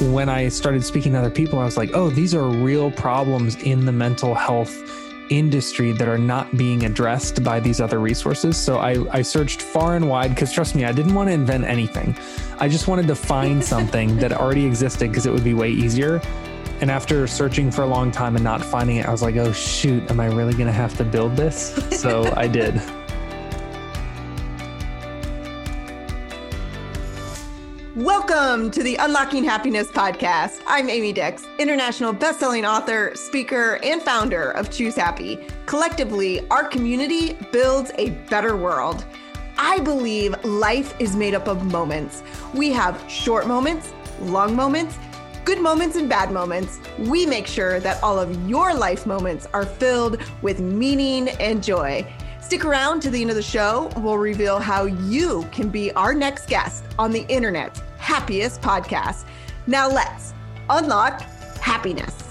when I started speaking to other people, I was like, oh, these are real problems in the mental health industry that are not being addressed by these other resources. So I, I searched far and wide because trust me, I didn't want to invent anything. I just wanted to find something that already existed because it would be way easier. And after searching for a long time and not finding it, I was like, oh, shoot, am I really going to have to build this? So I did. Welcome to the Unlocking Happiness podcast. I'm Amy Dix, international best-selling author, speaker, and founder of Choose Happy. Collectively, our community builds a better world. I believe life is made up of moments. We have short moments, long moments, good moments and bad moments. We make sure that all of your life moments are filled with meaning and joy. Stick around to the end of the show. We'll reveal how you can be our next guest on the internet's happiest podcast. Now let's unlock happiness.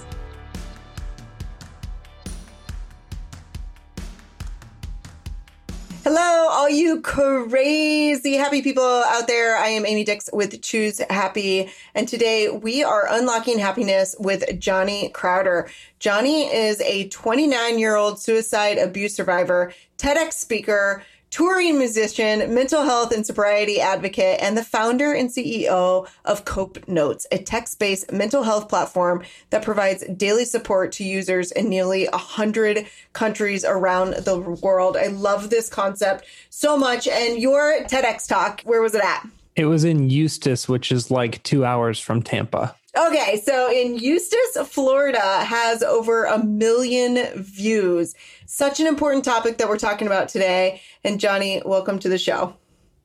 Hello, all you crazy happy people out there. I am Amy Dix with Choose Happy. And today we are unlocking happiness with Johnny Crowder. Johnny is a 29 year old suicide abuse survivor, TEDx speaker, touring musician, mental health and sobriety advocate, and the founder and CEO of Cope Notes, a text based mental health platform that provides daily support to users in nearly 100 countries around the world. I love this concept so much. And your TEDx talk, where was it at? It was in Eustis, which is like two hours from Tampa. Okay, so in Eustis, Florida has over a million views. Such an important topic that we're talking about today. And Johnny, welcome to the show.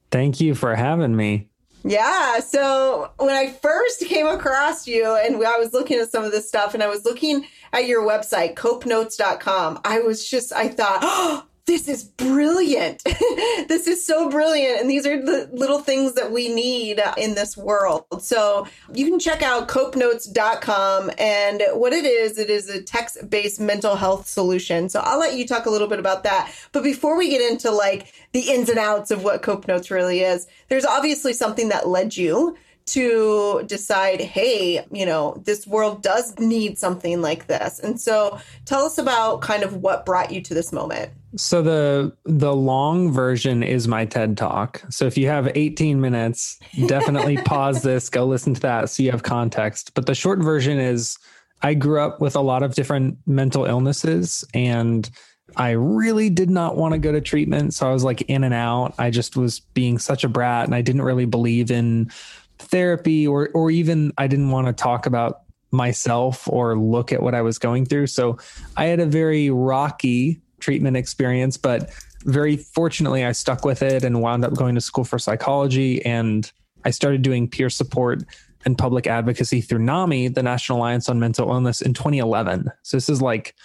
Thank you for having me. Yeah. So when I first came across you and I was looking at some of this stuff and I was looking at your website, copenotes.com, I was just, I thought, oh, this is brilliant. this is so brilliant. And these are the little things that we need in this world. So you can check out copenotes.com. And what it is, it is a text based mental health solution. So I'll let you talk a little bit about that. But before we get into like the ins and outs of what Cope Notes really is, there's obviously something that led you to decide, hey, you know, this world does need something like this. And so tell us about kind of what brought you to this moment. So the the long version is my TED talk. So if you have 18 minutes, definitely pause this, go listen to that so you have context. But the short version is I grew up with a lot of different mental illnesses and I really did not want to go to treatment. So I was like in and out. I just was being such a brat and I didn't really believe in therapy or or even I didn't want to talk about myself or look at what I was going through. So I had a very rocky treatment experience, but very fortunately I stuck with it and wound up going to school for psychology and I started doing peer support and public advocacy through NAMI, the National Alliance on Mental Illness in 2011. So this is like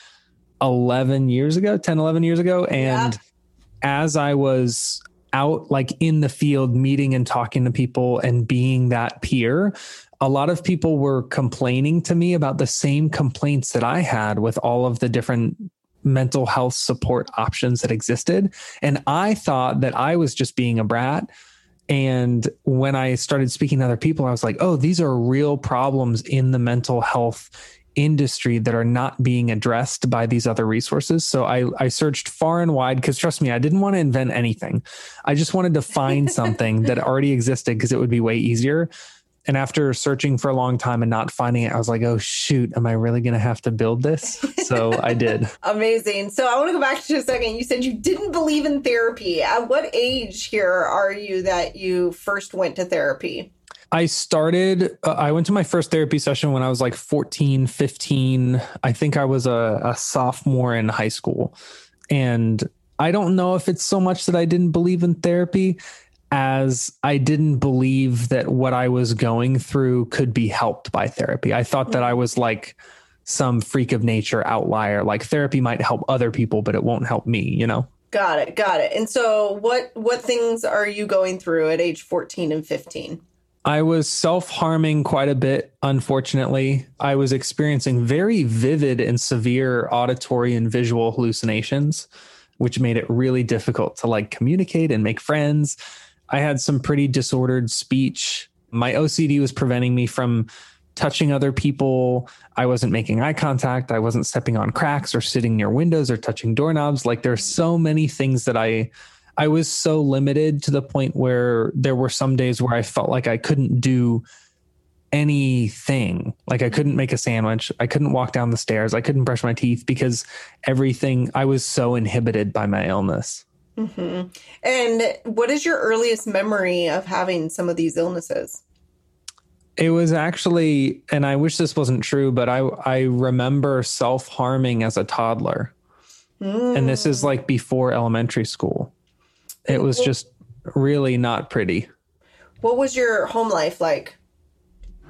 11 years ago, 10 11 years ago and yeah. as I was out like in the field meeting and talking to people and being that peer a lot of people were complaining to me about the same complaints that I had with all of the different mental health support options that existed. And I thought that I was just being a brat. And when I started speaking to other people, I was like, oh, these are real problems in the mental health industry that are not being addressed by these other resources. So I, I searched far and wide because trust me, I didn't want to invent anything. I just wanted to find something that already existed because it would be way easier. And after searching for a long time and not finding it, I was like, oh, shoot, am I really going to have to build this? So I did. Amazing. So I want to go back to you a second. You said you didn't believe in therapy. At what age here are you that you first went to therapy? I started, uh, I went to my first therapy session when I was like 14, 15. I think I was a, a sophomore in high school. And I don't know if it's so much that I didn't believe in therapy as I didn't believe that what I was going through could be helped by therapy. I thought that I mm-hmm. was like some freak of nature outlier. Like therapy might help other people, but it won't help me, you know? Got it. Got it. And so what what things are you going through at age 14 and 15? I was self harming quite a bit, unfortunately. I was experiencing very vivid and severe auditory and visual hallucinations, which made it really difficult to like communicate and make friends. I had some pretty disordered speech. My OCD was preventing me from touching other people. I wasn't making eye contact. I wasn't stepping on cracks or sitting near windows or touching doorknobs. Like there's so many things that I I was so limited to the point where there were some days where I felt like I couldn't do anything. Like I couldn't make a sandwich. I couldn't walk down the stairs. I couldn't brush my teeth because everything I was so inhibited by my illness. Mm-hmm. And what is your earliest memory of having some of these illnesses? It was actually, and I wish this wasn't true, but I I remember self harming as a toddler, mm. and this is like before elementary school. It was just really not pretty. What was your home life like?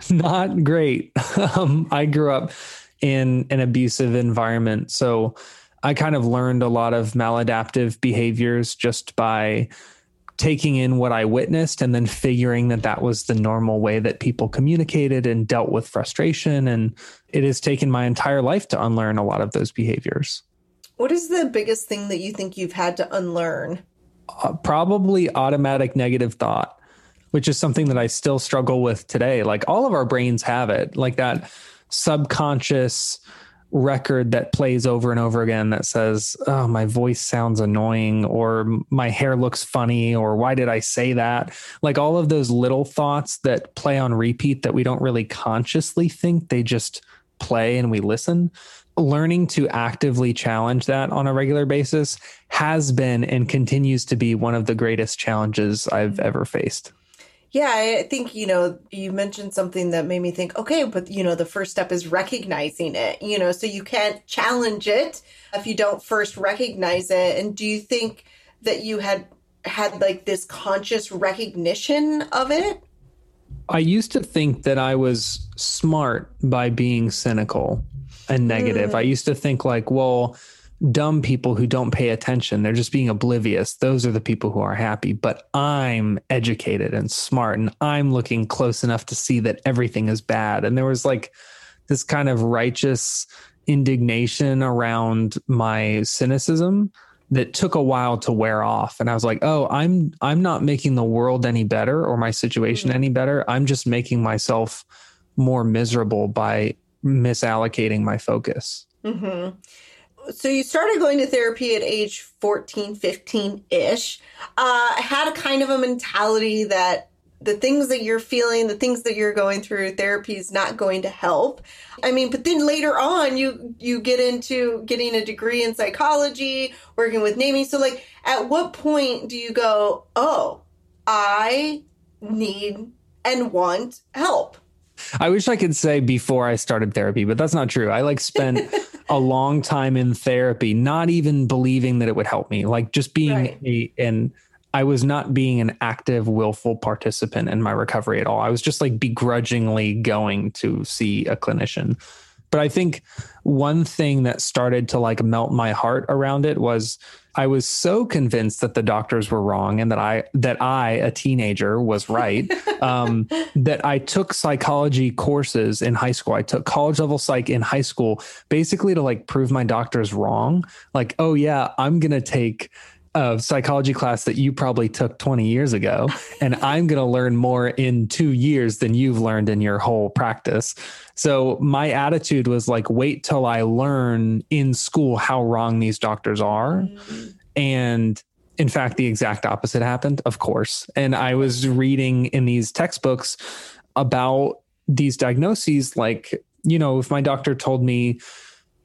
Not great. um, I grew up in an abusive environment, so I kind of learned a lot of maladaptive behaviors just by taking in what I witnessed and then figuring that that was the normal way that people communicated and dealt with frustration. And it has taken my entire life to unlearn a lot of those behaviors. What is the biggest thing that you think you've had to unlearn? Uh, probably automatic negative thought, which is something that I still struggle with today. Like all of our brains have it, like that subconscious record that plays over and over again that says, Oh, my voice sounds annoying, or my hair looks funny, or why did I say that? Like all of those little thoughts that play on repeat that we don't really consciously think, they just play and we listen. Learning to actively challenge that on a regular basis has been and continues to be one of the greatest challenges I've mm-hmm. ever faced. Yeah, I think, you know, you mentioned something that made me think, okay, but, you know, the first step is recognizing it, you know, so you can't challenge it if you don't first recognize it. And do you think that you had had like this conscious recognition of it? I used to think that I was smart by being cynical and negative. Mm. I used to think, like, well, dumb people who don't pay attention. They're just being oblivious. Those are the people who are happy. But I'm educated and smart and I'm looking close enough to see that everything is bad. And there was like this kind of righteous indignation around my cynicism that took a while to wear off and i was like oh i'm i'm not making the world any better or my situation mm-hmm. any better i'm just making myself more miserable by misallocating my focus mm-hmm so you started going to therapy at age 14 15 ish. Uh, had a kind of a mentality that the things that you're feeling the things that you're going through therapy is not going to help. I mean but then later on you you get into getting a degree in psychology working with NAMI. So like at what point do you go oh i need and want help I wish I could say before I started therapy, but that's not true. I like spent a long time in therapy, not even believing that it would help me, like just being right. a, and I was not being an active, willful participant in my recovery at all. I was just like begrudgingly going to see a clinician. But I think one thing that started to like melt my heart around it was I was so convinced that the doctors were wrong and that I that I, a teenager, was right. um, that I took psychology courses in high school. I took college level psych in high school, basically to like prove my doctors wrong. Like, oh yeah, I'm gonna take a psychology class that you probably took 20 years ago and i'm going to learn more in 2 years than you've learned in your whole practice. So my attitude was like wait till i learn in school how wrong these doctors are. Mm-hmm. and in fact the exact opposite happened of course. And i was reading in these textbooks about these diagnoses like you know if my doctor told me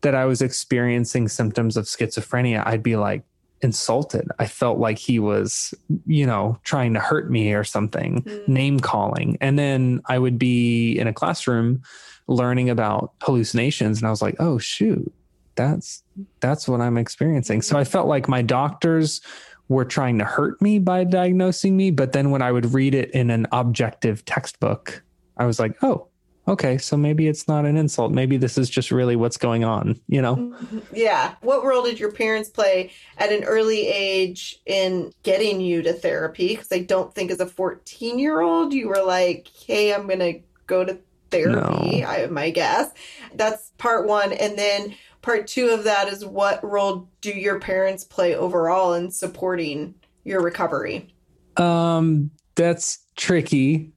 that i was experiencing symptoms of schizophrenia i'd be like insulted. I felt like he was, you know, trying to hurt me or something, mm. name calling. And then I would be in a classroom learning about hallucinations and I was like, "Oh shoot. That's that's what I'm experiencing." So I mm. felt like my doctors were trying to hurt me by diagnosing me, but then when I would read it in an objective textbook, I was like, "Oh, okay, so maybe it's not an insult. Maybe this is just really what's going on, you know? Mm-hmm. Yeah. What role did your parents play at an early age in getting you to therapy? Because I don't think as a 14 year old you were like, hey, I'm going to go to therapy, no. I my guess. That's part one. And then part two of that is what role do your parents play overall in supporting your recovery? Um, that's tricky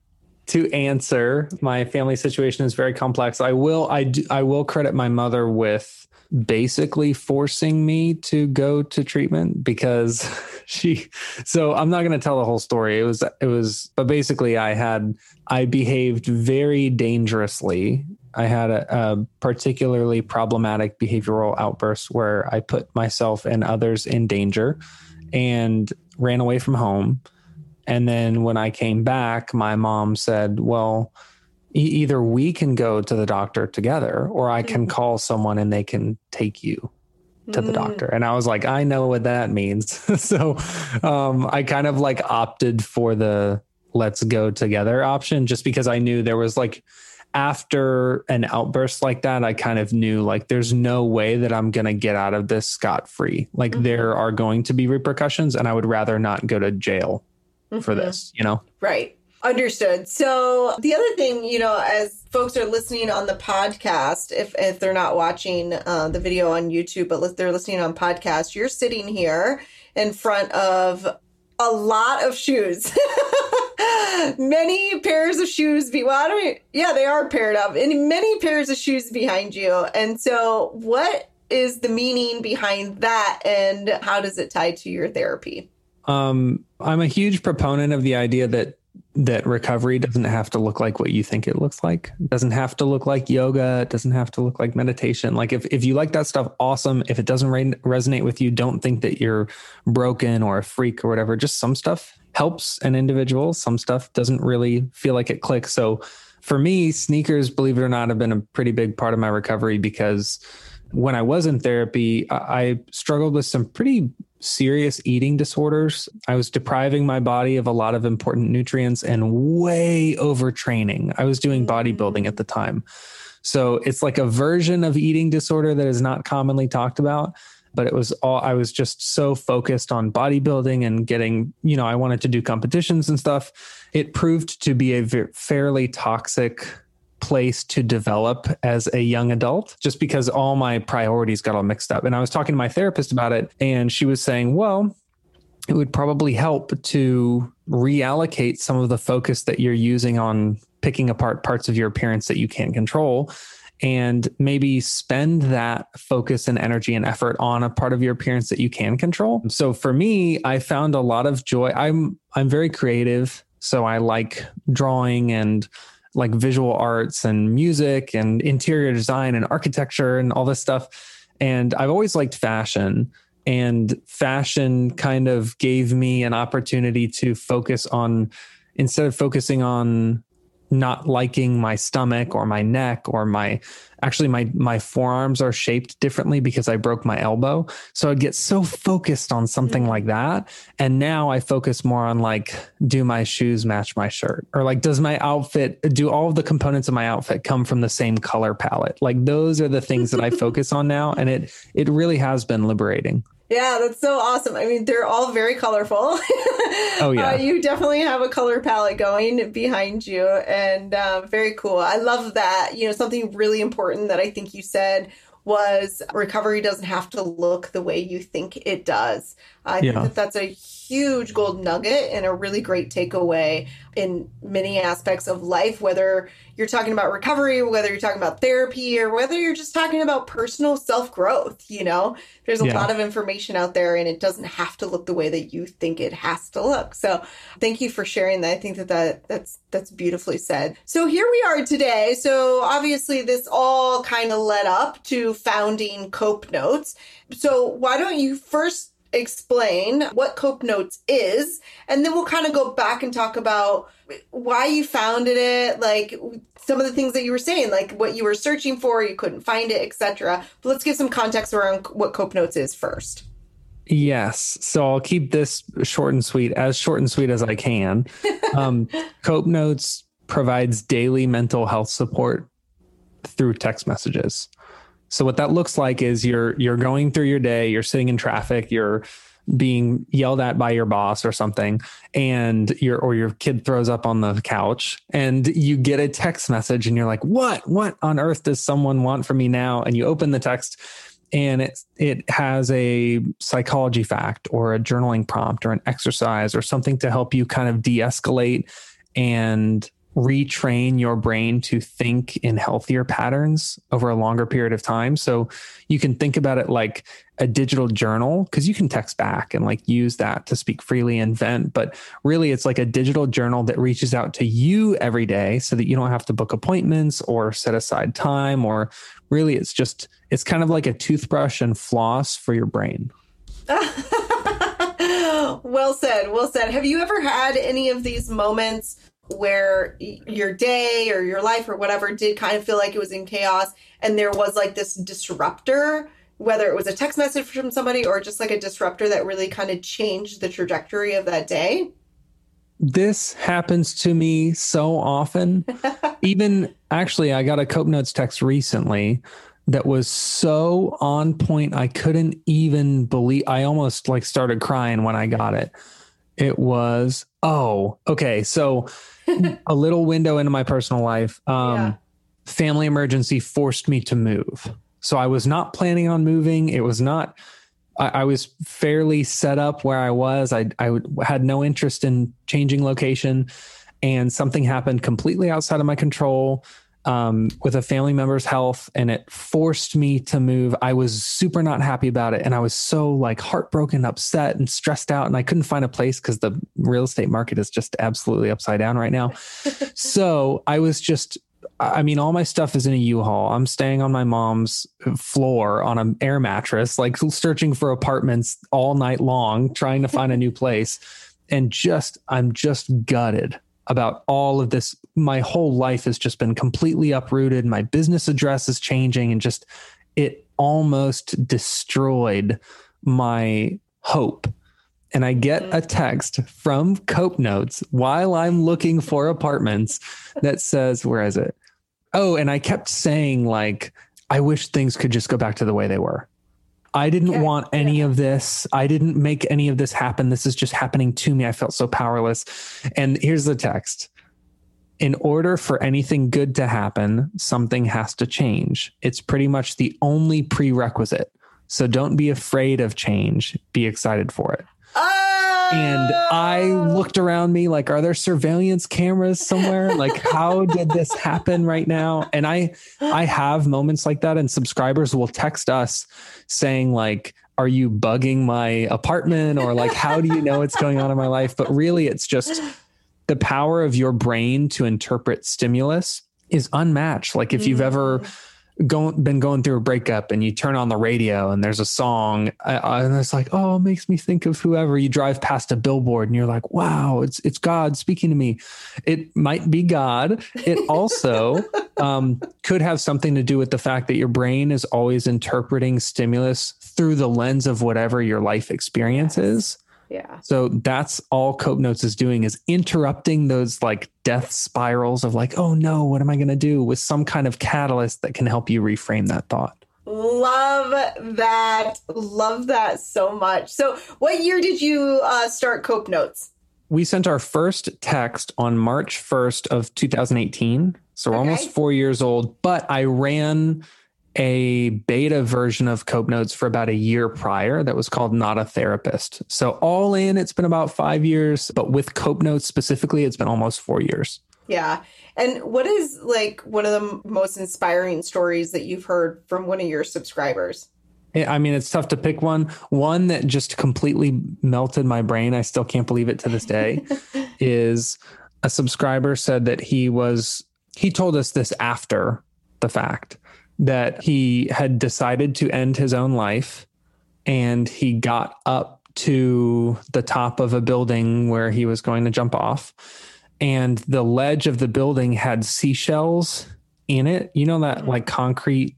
to answer. My family situation is very complex. I will I do, I will credit my mother with basically forcing me to go to treatment because she so I'm not going to tell the whole story. It was it was but basically I had I behaved very dangerously. I had a, a particularly problematic behavioral outburst where I put myself and others in danger and ran away from home. And then when I came back, my mom said, "Well, e- either we can go to the doctor together or I can call someone and they can take you to the Mm. doctor. And I was like, I know what that means. so um, I kind of like opted for the let's go together option just because I knew there was like, after an outburst like that, I kind of knew like there's no way that I'm going to get out of this scot free. Like Mhm. there are going to be repercussions, and I would rather not go to jail for Mhm. this, you know? Right. Understood. So the other thing, you know, as folks are listening on the podcast, if if they're not watching uh, the video on YouTube, but they're listening on podcast, you're sitting here in front of a lot of shoes. many pairs of shoes be well, I don't yeah, they are paired up. And many pairs of shoes behind you. And so what is the meaning behind that and how does it tie to your therapy? Um, I'm a huge proponent of the idea that that recovery doesn't have to look like what you think it looks like. It doesn't have to look like yoga. It doesn't have to look like meditation. Like if, if you like that stuff, awesome. If it doesn't re- resonate with you, don't think that you're broken or a freak or whatever. Just some stuff helps an individual. Some stuff doesn't really feel like it clicks. So for me, sneakers, believe it or not, have been a pretty big part of my recovery because when I was in therapy, I, I struggled with some pretty serious eating disorders. I was depriving my body of a lot of important nutrients and way overtraining. I was doing mm. bodybuilding at the time. So it's like a version of eating disorder that is not commonly talked about. But it was all, I was just so focused on bodybuilding and getting, you know, I wanted to do competitions and stuff. It proved to be a fairly toxic place to develop as a young adult just because all my priorities got all mixed up. And I was talking to my therapist about it, and she was saying, well, it would probably help to reallocate some of the focus that you're using on picking apart parts of your appearance that you can't control and maybe spend that focus and energy and effort on a part of your appearance that you can control. So for me, I found a lot of joy. I'm I'm very creative, so I like drawing and like visual arts and music and interior design and architecture and all this stuff. And I've always liked fashion. And fashion kind of gave me an opportunity to focus on, instead of focusing on not liking my stomach or my neck or my actually my my forearms are shaped differently because I broke my elbow. So I'd get so focused on something Mhm. like that. And now I focus more on like, do my shoes match my shirt? Or like, does my outfit, do all of the components of my outfit come from the same color palette? Like those are the things that I focus on now. And it it really has been liberating. Yeah, that's so awesome. I mean, they're all very colorful. Oh, yeah. Uh, you definitely have a color palette going behind you, and uh, very cool. I love that. You know, something really important that I think you said was recovery doesn't have to look the way you think it does. I Yeah. think that that's a huge gold nugget and a really great takeaway in many aspects of life, whether you're talking about recovery, whether you're talking about therapy, or whether you're just talking about personal self growth. You know, there's a Yeah. lot of information out there and it doesn't have to look the way that you think it has to look. So thank you for sharing that. I think that, that that's that's beautifully said. So here we are today. So obviously this all kind of led up to founding Cope Notes. So why don't you first explain what Cope Notes is and then we'll kind of go back and talk about why you founded it, like some of the things that you were saying, like what you were searching for, you couldn't find it, etc. But let's give some context around what Cope Notes is first. Yes. So I'll keep this short and sweet, as short and sweet as I can. Um, Cope Notes provides daily mental health support through text messages. So what that looks like is you're you're going through your day, you're sitting in traffic, you're being yelled at by your boss or something and your or your kid throws up on the couch and you get a text message and you're like what? What on earth does someone want from me now? And you open the text and it it has a psychology fact or a journaling prompt or an exercise or something to help you kind of de-escalate and retrain your brain to think in healthier patterns over a longer period of time. So you can think about it like a digital journal because you can text back and like use that to speak freely and vent. But really, it's like a digital journal that reaches out to you every day so that you don't have to book appointments or set aside time. Or really, it's just, it's kind of like a toothbrush and floss for your brain. well said. Well said. Have you ever had any of these moments where your day or your life or whatever did kind of feel like it was in chaos and there was like this disruptor whether it was a text message from somebody or just like a disruptor that really kind of changed the trajectory of that day. This happens to me so often. Even actually i got a cope notes text recently that was so on point i couldn't even believe i almost like started crying when i got it. It was oh okay so a little window into my personal life. Um, yeah. Family emergency forced me to move. So I was not planning on moving. It was not, I, I was fairly set up where I was. I, I had no interest in changing location. And something happened completely outside of my control um, with a family member's health and it forced me to move. I was super not happy about it. And I was so like heartbroken, upset, and stressed out. And I couldn't find a place because the real estate market is just absolutely upside down right now. so I was just, I mean, all my stuff is in a U-Haul. I'm staying on my mom's floor on an air mattress, like searching for apartments all night long, trying to find a new place. And just, I'm just gutted about all of this. My whole life has just been completely uprooted. My business address is changing and just it almost destroyed my hope. And I get a mm. text from Cope Notes while I'm looking for apartments that says, Where is it? Oh, and I kept saying, like, I wish things could just go back to the way they were. I didn't yeah, want any yeah. of this. I didn't make any of this happen. This is just happening to me. I felt so powerless. And here's the text In order for anything good to happen, something has to change. It's pretty much the only prerequisite. So don't be afraid of change, be excited for it. Oh! and I oh! looked around me like, are there surveillance cameras somewhere? like, how did this happen right now? And I, I have moments like that, and subscribers will text us saying like, are you bugging my apartment or like, how do you know what's going on in my life? But really, it's just the power of your brain to interpret stimulus is unmatched. Like, if you've ever mm. been going through a breakup and you turn on the radio and there's a song uh, and it's like oh it makes me think of whoever. You drive past a billboard and you're like wow it's it's god speaking to me. It might be god. It also um, could have something to do with the fact that your brain is always interpreting stimulus through the lens of whatever your life experience yes. is yeah. So that's all Cope Notes is doing is interrupting those like death spirals of like, oh no, what am I going to do with some kind of catalyst that can help you reframe that thought. Love that. Love that so much. So, what year did you uh, start Cope Notes? We sent our first text on March 1st of 2018. So, we're okay. almost four years old, but I ran a beta version of Cope Notes for about a year prior that was called Not a Therapist. So, all in, it's been about five years, but with Cope Notes specifically, it's been almost four years. Yeah. And what is like one of the most inspiring stories that you've heard from one of your subscribers? I mean, it's tough to pick one. One that just completely melted my brain. I still can't believe it to this day. is a subscriber said that he was, he told us this after the fact that he had decided to end his own life and he got up to the top of a building where he was going to jump off and the ledge of the building had seashells in it. You know that like concrete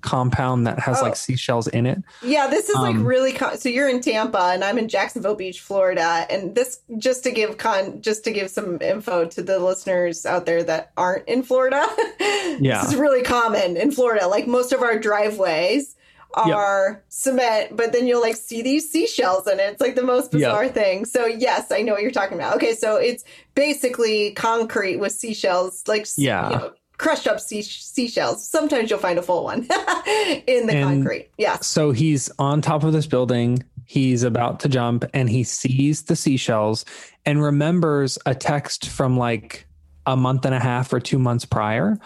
compound that has oh. like seashells in it. Yeah, this is um, like really con- so you're in Tampa and I'm in Jacksonville Beach, Florida, and this just to give con just to give some info to the listeners out there that aren't in Florida. yeah. This is really common in Florida. Like most of our driveways are yep. cement, but then you'll like see these seashells in it. It's like the most bizarre yep. thing. So yes, I know what you're talking about. Okay, so it's basically concrete with seashells, like yeah. You know, crushed up sea- seashells. Sometimes you'll find a full one in the and concrete. Yeah. So he's on top of this building. He's about to jump and he sees the seashells and remembers a text from like a month and a half or two months prior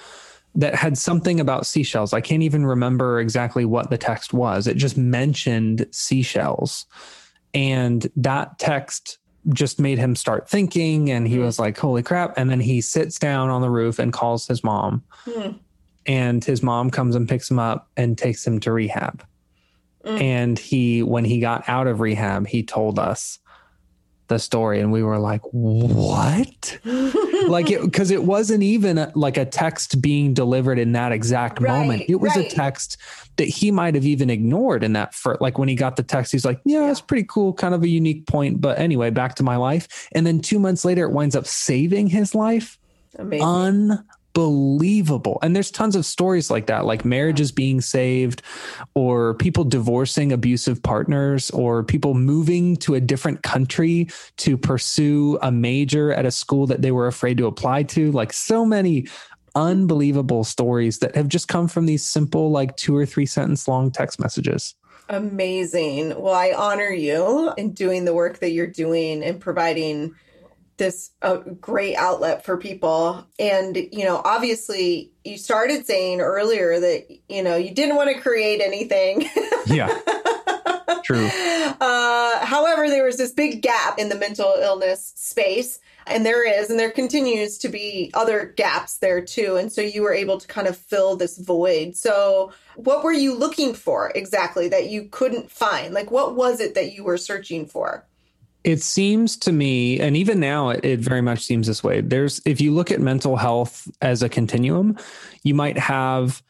that had something about seashells. I can't even remember exactly what the text was. It just mentioned seashells. And that text just made him start thinking and he hmm. was like holy crap and then he sits down on the roof and calls his mom mm. and his mom comes and picks him up and takes him to rehab mm. and he when he got out of rehab he told us the story and we were like what? Like it because it wasn't even a, like a text being delivered in that exact right, moment. It was right. a text that he might have even ignored in that for like when he got the text he's like yeah, yeah. it's pretty cool kind of a unique point but anyway back to my life. And then two months later it winds up saving his life. Amazing unbelievable. And there's tons of stories like that, like marriages being saved, or people divorcing abusive partners, or people moving to a different country to pursue a major at a school that they were afraid to apply to. Like so many unbelievable stories that have just come from these simple, like two or three sentence long text messages. Amazing. Well, I honor you in doing the work that you're doing and providing this a great outlet for people. And you know obviously you started saying earlier that you know you didn't want to create anything. Yeah. True. Uh, however there was this big gap in the mental illness space and there is and there continues to be other gaps there too. And so you were able to kind of fill this void. So what were you looking for exactly that you couldn't find? Like what was it that you were searching for it seems to me, and even now it, it, very much seems this way. There's, if you look at mental health as a continuum, you might have,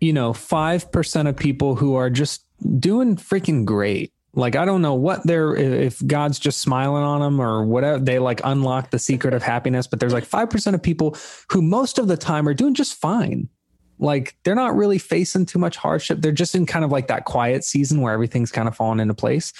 you know, 5% of people who are just doing freaking great. Like, I don't know what they're, if God's just smiling on them or whatever, they like unlock the secret of happiness, but there's like 5% of people who most of the time are doing just fine. Like, they're not really facing too much hardship. They're just in kind of like that quiet season where everything's kind of falling into place.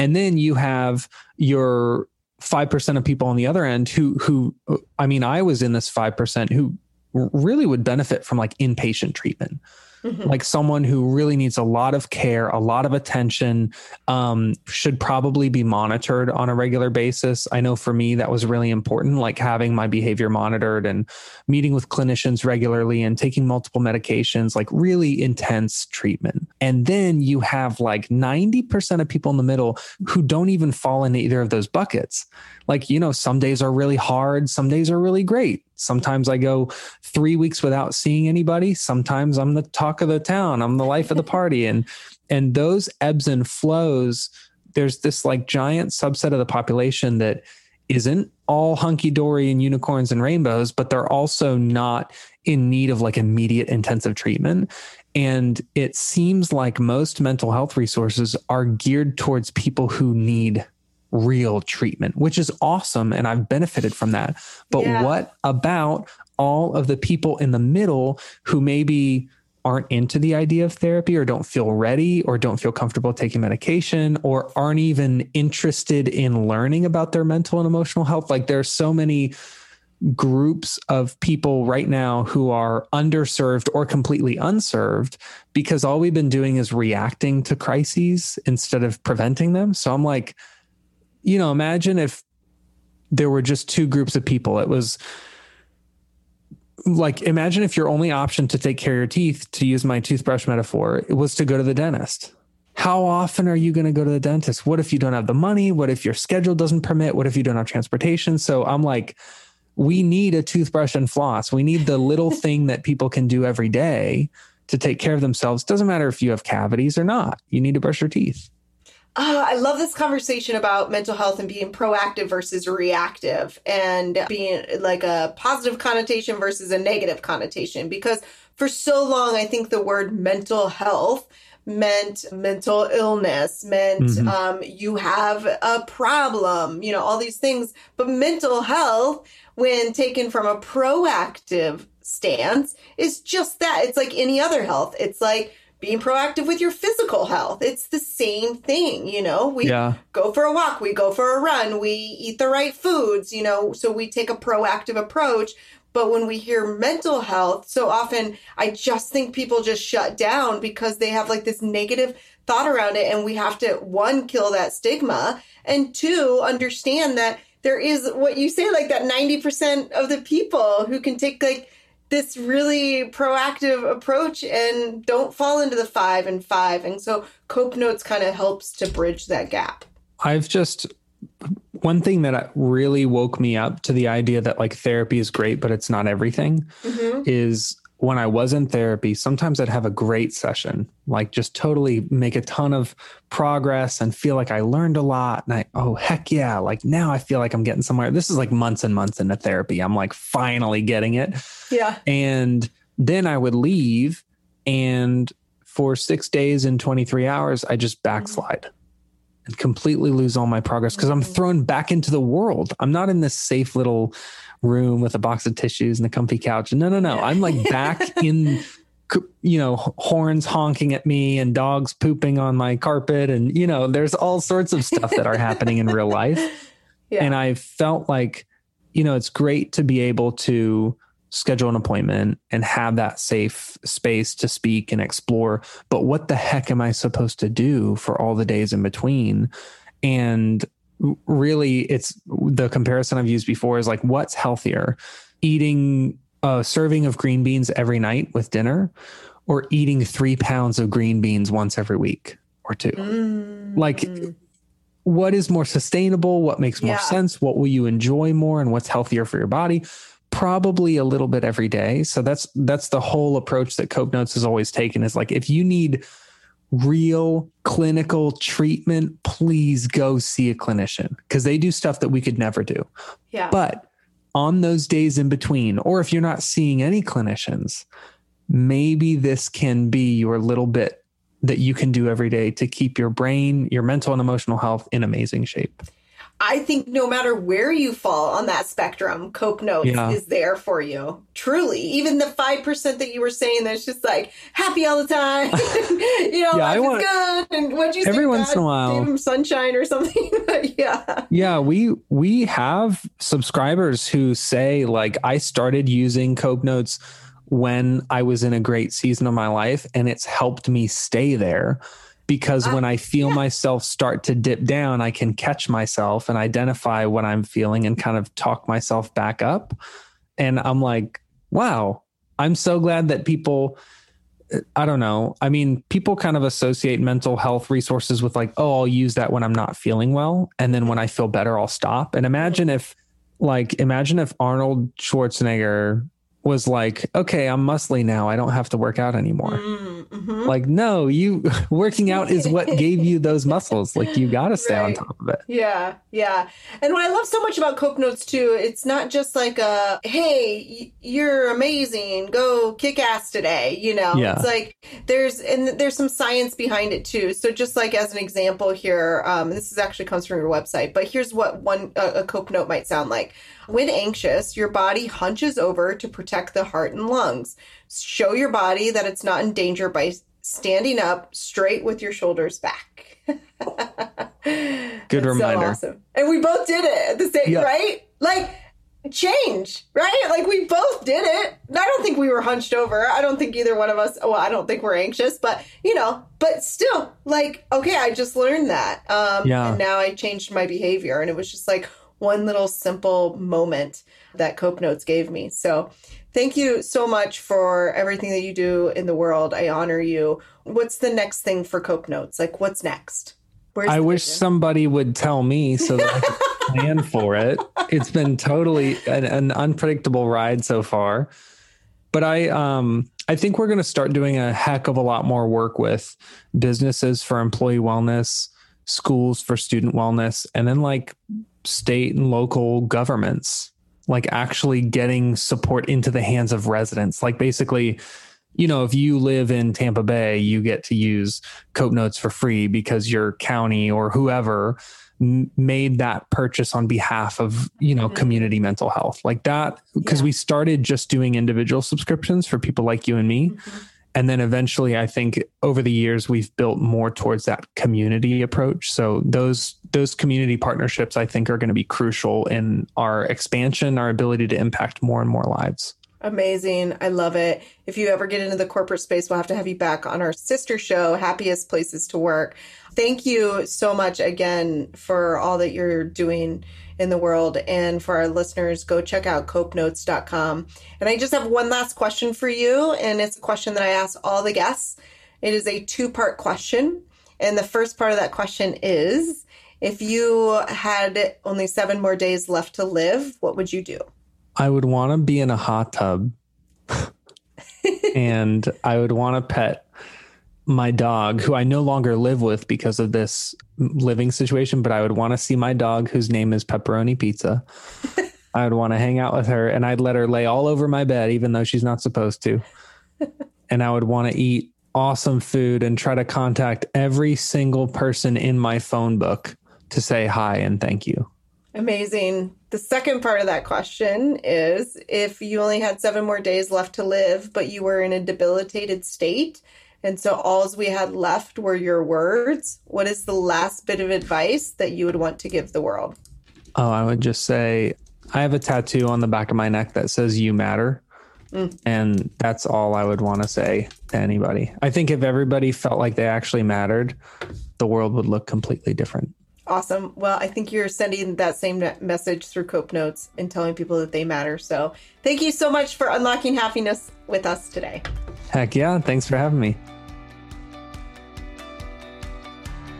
And then you have your 5% of people on the other end who who I mean I was in this 5% who really would benefit from like inpatient treatment mm-hmm. like someone who really needs a lot of care, a lot of attention, um, should probably be monitored on a regular basis. I know for me, that was really important, like having my behavior monitored and meeting with clinicians regularly and taking multiple medications, like really intense treatment. And then you have like 90% of people in the middle who don't even fall into either of those buckets. Like, you know, some days are really hard, some days are really great Sometimes I go three weeks without seeing anybody. Sometimes I'm the talk of the town. I'm the life of the party. And and those ebbs and flows, there's this like giant subset of the population that isn't all hunky dory and unicorns and rainbows, but they're also not in need of like immediate intensive treatment. And it seems like most mental health resources are geared towards people who need real treatment, which is awesome. And I've benefited from that. But yeah. what about all of the people in the middle who maybe aren't into the idea of therapy or don't feel ready or don't feel comfortable taking medication or aren't even interested in learning about their mental and emotional health? Like there's so many groups of people right now who are underserved or completely unserved because all we've been doing is reacting to crises instead of preventing them. So I'm like, you know, imagine if there were just two groups of people. It was like, imagine if your only option to take care of your teeth, to use my toothbrush metaphor, was to go to the dentist. How often are you going to go to the dentist? What if you don't have the money? What if your schedule doesn't permit? What if you don't have transportation? So I'm like, we need a toothbrush and floss. We need the little thing that people can do every day to take care of themselves. Doesn't matter if you have cavities or not. You need to brush your teeth. Uh, I love this conversation about mental health and being proactive versus reactive and being like a positive connotation versus a negative connotation. Because for so long, I think the word mental health meant mental illness, meant mm-hmm. um, you have a problem, you know, all these things. But mental health, when taken from a proactive stance, is just that. It's like any other health. It's like, being proactive with your physical health. It's the same thing, you know. We yeah. go for a walk, we go for a run, we eat the right foods, you know, so we take a proactive approach. But when we hear mental health, so often I just think people just shut down because they have like this negative thought around it. And we have to, one, kill that stigma, and two, understand that there is what you say, like that 90% of the people who can take like this really proactive approach and don't fall into the five and five. And so Cope Notes kind of helps to bridge that gap. I've just one thing that really woke me up to the idea that like therapy is great, but it's not everything mm-hmm. is when I was in therapy, sometimes I'd have a great session, like just totally make a ton of progress and feel like I learned a lot. And I, oh, heck yeah. Like now I feel like I'm getting somewhere. This is like months and months into therapy. I'm like finally getting it. Yeah. And then I would leave and for six days and 23 hours, I just mm. backslide and completely lose all my progress because I'm thrown back into the world. I'm not in this safe little room with a box of tissues and a comfy couch. No, no, no. I'm like back in, you know, horns honking at me and dogs pooping on my carpet. And, you know, there's all sorts of stuff that are happening in real life. Yeah. And I felt like, you know, it's great to be able to schedule an appointment and have that safe space to speak and explore. But what the heck am I supposed to do for all the days in between? And really it's the comparison I've used before is like what's healthier eating a serving of green beans every night with dinner or eating three pounds of green beans once every week or two mm. like what is more sustainable what makes more yeah. sense what will you enjoy more and what's healthier for your body probably a little bit every day so that's that's the whole approach that cope notes has always taken is like if you need real clinical treatment, please go see a clinician because they do stuff that we could never do. Yeah. But on those days in between, or if you're not seeing any clinicians, maybe this can be your little bit that you can do every day to keep your brain, your mental and emotional health in amazing shape. I think no matter where you fall on that spectrum, Cope Notes yeah. is there for you. Truly. Even the 5% that you were saying that's just like happy all the time. you know, yeah, life I want, is good. And what'd you every once God in a while. sunshine or something. yeah. Yeah. We, we have subscribers who say, like, I started using Cope Notes when I was in a great season of my life and it's helped me stay there because uh, when I feel yeah. myself start to dip down, I can catch myself and identify what I'm feeling and kind of talk myself back up. And I'm like, wow, I'm so glad that people, I don't know. I mean, people kind of associate mental health resources with like, oh, I'll use that when I'm not feeling well. And then when I feel better, I'll stop. And imagine if, like, imagine if Arnold Schwarzenegger was like, okay, I'm muscly now. I don't have to work out anymore. Mm-hmm. Like, no, you working out is what gave you those muscles. Like, you got to stay right. on top of it. Yeah, yeah. And what I love so much about Cope Notes too, it's not just like a, hey, you're amazing, go kick ass today. You know, yeah. it's like there's and there's some science behind it too. So just like as an example here, um, this is actually comes from your website, but here's what one a Cope Note might sound like. When anxious, your body hunches over to protect the heart and lungs. Show your body that it's not in danger by standing up straight with your shoulders back. Good reminder. So awesome. And we both did it at the same, yeah. right? Like change, right? Like we both did it. I don't think we were hunched over. I don't think either one of us, well, I don't think we're anxious, but you know, but still like, okay, I just learned that. Um, yeah. and now I changed my behavior and it was just like, one little simple moment that Cope Notes gave me. So thank you so much for everything that you do in the world. I honor you. What's the next thing for Cope Notes? Like, what's next? Where's I wish vision? somebody would tell me so that I could plan for it. It's been totally an, an unpredictable ride so far. But I um I think we're going to start doing a heck of a lot more work with businesses for employee wellness, schools for student wellness, and then like state and local governments, like actually getting support into the hands of residents. Like basically, you know, if you live in Tampa Bay, you get to use Cope Notes for free because your county or whoever made that purchase on behalf of you know mm-hmm. community mental health like that because yeah. we started just doing individual subscriptions for people like you and me mm-hmm. And then eventually, I think over the years, we've built more towards that community approach. So those those community partnerships, I think, are going to be crucial in our expansion, our ability to impact more and more lives. Amazing. I love it. If you ever get into the corporate space, we'll have to have you back on our sister show, Happiest Places to Work. Thank you so much again for all that you're doing in the world. And for our listeners, go check out copenotes.com. And I just have one last question for you. And it's a question that I ask all the guests. It is a two part question. And the first part of that question is if you had only seven more days left to live, what would you do? I would want to be in a hot tub and I would want to pet my dog, who I no longer live with because of this living situation, but I would want to see my dog, whose name is Pepperoni Pizza. I would want to hang out with her and I'd let her lay all over my bed, even though she's not supposed to. and I would want to eat awesome food and try to contact every single person in my phone book to say hi and thank you. Amazing. The second part of that question is if you only had seven more days left to live, but you were in a debilitated state, and so alls we had left were your words, what is the last bit of advice that you would want to give the world? Oh, I would just say I have a tattoo on the back of my neck that says you matter. Mm. And that's all I would want to say to anybody. I think if everybody felt like they actually mattered, the world would look completely different. Awesome. Well, I think you're sending that same message through Cope Notes and telling people that they matter. So thank you so much for unlocking happiness with us today. Heck yeah. Thanks for having me.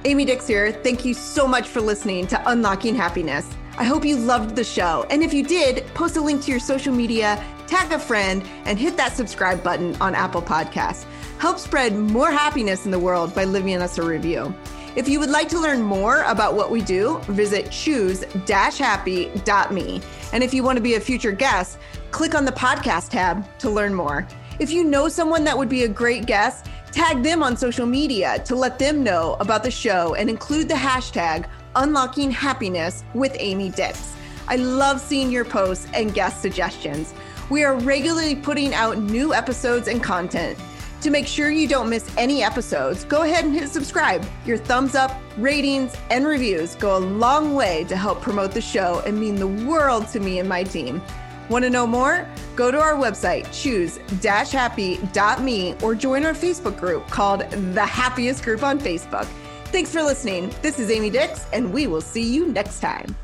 Amy Dix here. Thank you so much for listening to Unlocking Happiness. I hope you loved the show. And if you did, post a link to your social media, tag a friend, and hit that subscribe button on Apple Podcasts. Help spread more happiness in the world by leaving us a review. If you would like to learn more about what we do, visit choose-happy.me. And if you want to be a future guest, click on the podcast tab to learn more. If you know someone that would be a great guest, tag them on social media to let them know about the show and include the hashtag unlocking happiness with Amy Dix. I love seeing your posts and guest suggestions. We are regularly putting out new episodes and content. To make sure you don't miss any episodes, go ahead and hit subscribe. Your thumbs up, ratings, and reviews go a long way to help promote the show and mean the world to me and my team. Want to know more? Go to our website, choose-happy.me, or join our Facebook group called The Happiest Group on Facebook. Thanks for listening. This is Amy Dix, and we will see you next time.